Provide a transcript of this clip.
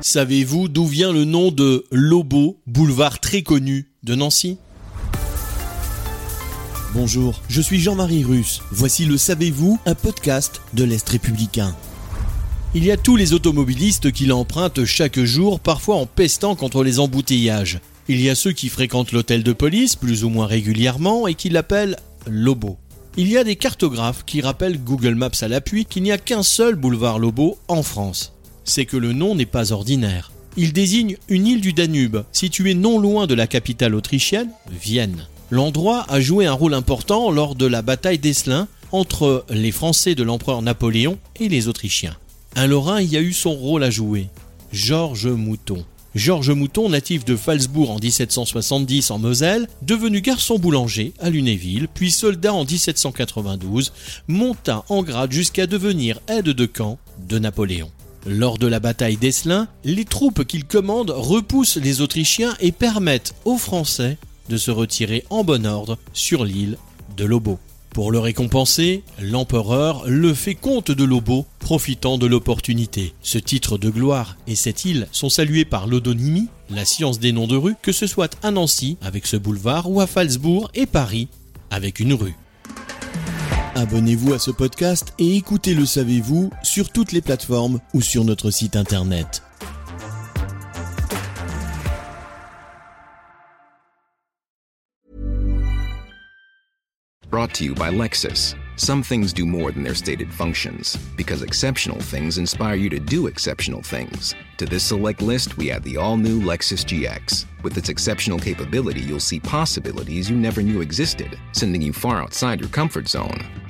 Savez-vous d'où vient le nom de Lobo, boulevard très connu de Nancy? Bonjour, je suis Jean-Marie Russe. Voici le Savez-vous, un podcast de l'Est républicain. Il y a tous les automobilistes qui l'empruntent chaque jour, parfois en pestant contre les embouteillages. Il y a ceux qui fréquentent l'hôtel de police plus ou moins régulièrement et qui l'appellent Lobo. Il y a des cartographes qui rappellent Google Maps à l'appui qu'il n'y a qu'un seul boulevard Lobo en France. C'est que le nom n'est pas ordinaire. Il désigne une île du Danube, située non loin de la capitale autrichienne, Vienne. L'endroit a joué un rôle important lors de la bataille d'Esslin entre les Français de l'empereur Napoléon et les Autrichiens. Un Lorrain y a eu son rôle à jouer, Georges Mouton. Georges Mouton, natif de Falsbourg en 1770 en Moselle, devenu garçon boulanger à Lunéville, puis soldat en 1792, monta en grade jusqu'à devenir aide de camp de Napoléon. Lors de la bataille d'Esslin, les troupes qu'il commande repoussent les Autrichiens et permettent aux Français de se retirer en bon ordre sur l'île de Lobo. Pour le récompenser, l'empereur le fait comte de Lobo, profitant de l'opportunité. Ce titre de gloire et cette île sont salués par l'odonymie, la science des noms de rue, que ce soit à Nancy avec ce boulevard ou à Falsbourg et Paris avec une rue. Abonnez-vous à ce podcast et écoutez Le Savez-vous sur toutes les plateformes ou sur notre site internet. Brought to you by Lexus. Some things do more than their stated functions, because exceptional things inspire you to do exceptional things. To this select list, we add the all new Lexus GX. With its exceptional capability, you'll see possibilities you never knew existed, sending you far outside your comfort zone.